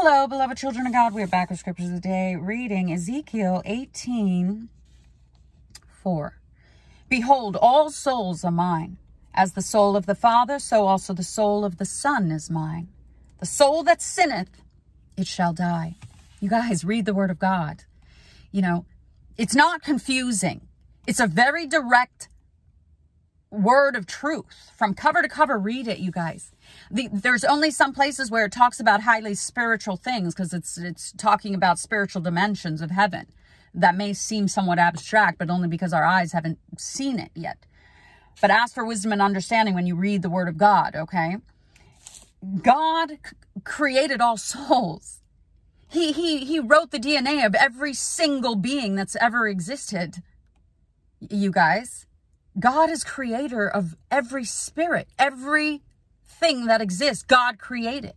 Hello, beloved children of God. We are back with scriptures of the day, reading Ezekiel 18 4. Behold, all souls are mine. As the soul of the Father, so also the soul of the Son is mine. The soul that sinneth, it shall die. You guys, read the word of God. You know, it's not confusing. It's a very direct word of truth from cover to cover. Read it, you guys. The, there's only some places where it talks about highly spiritual things because it's it's talking about spiritual dimensions of heaven. That may seem somewhat abstract, but only because our eyes haven't seen it yet. But ask for wisdom and understanding when you read the Word of God, okay? God created all souls. He, he, he wrote the DNA of every single being that's ever existed. You guys, God is creator of every spirit, every thing that exists, God created.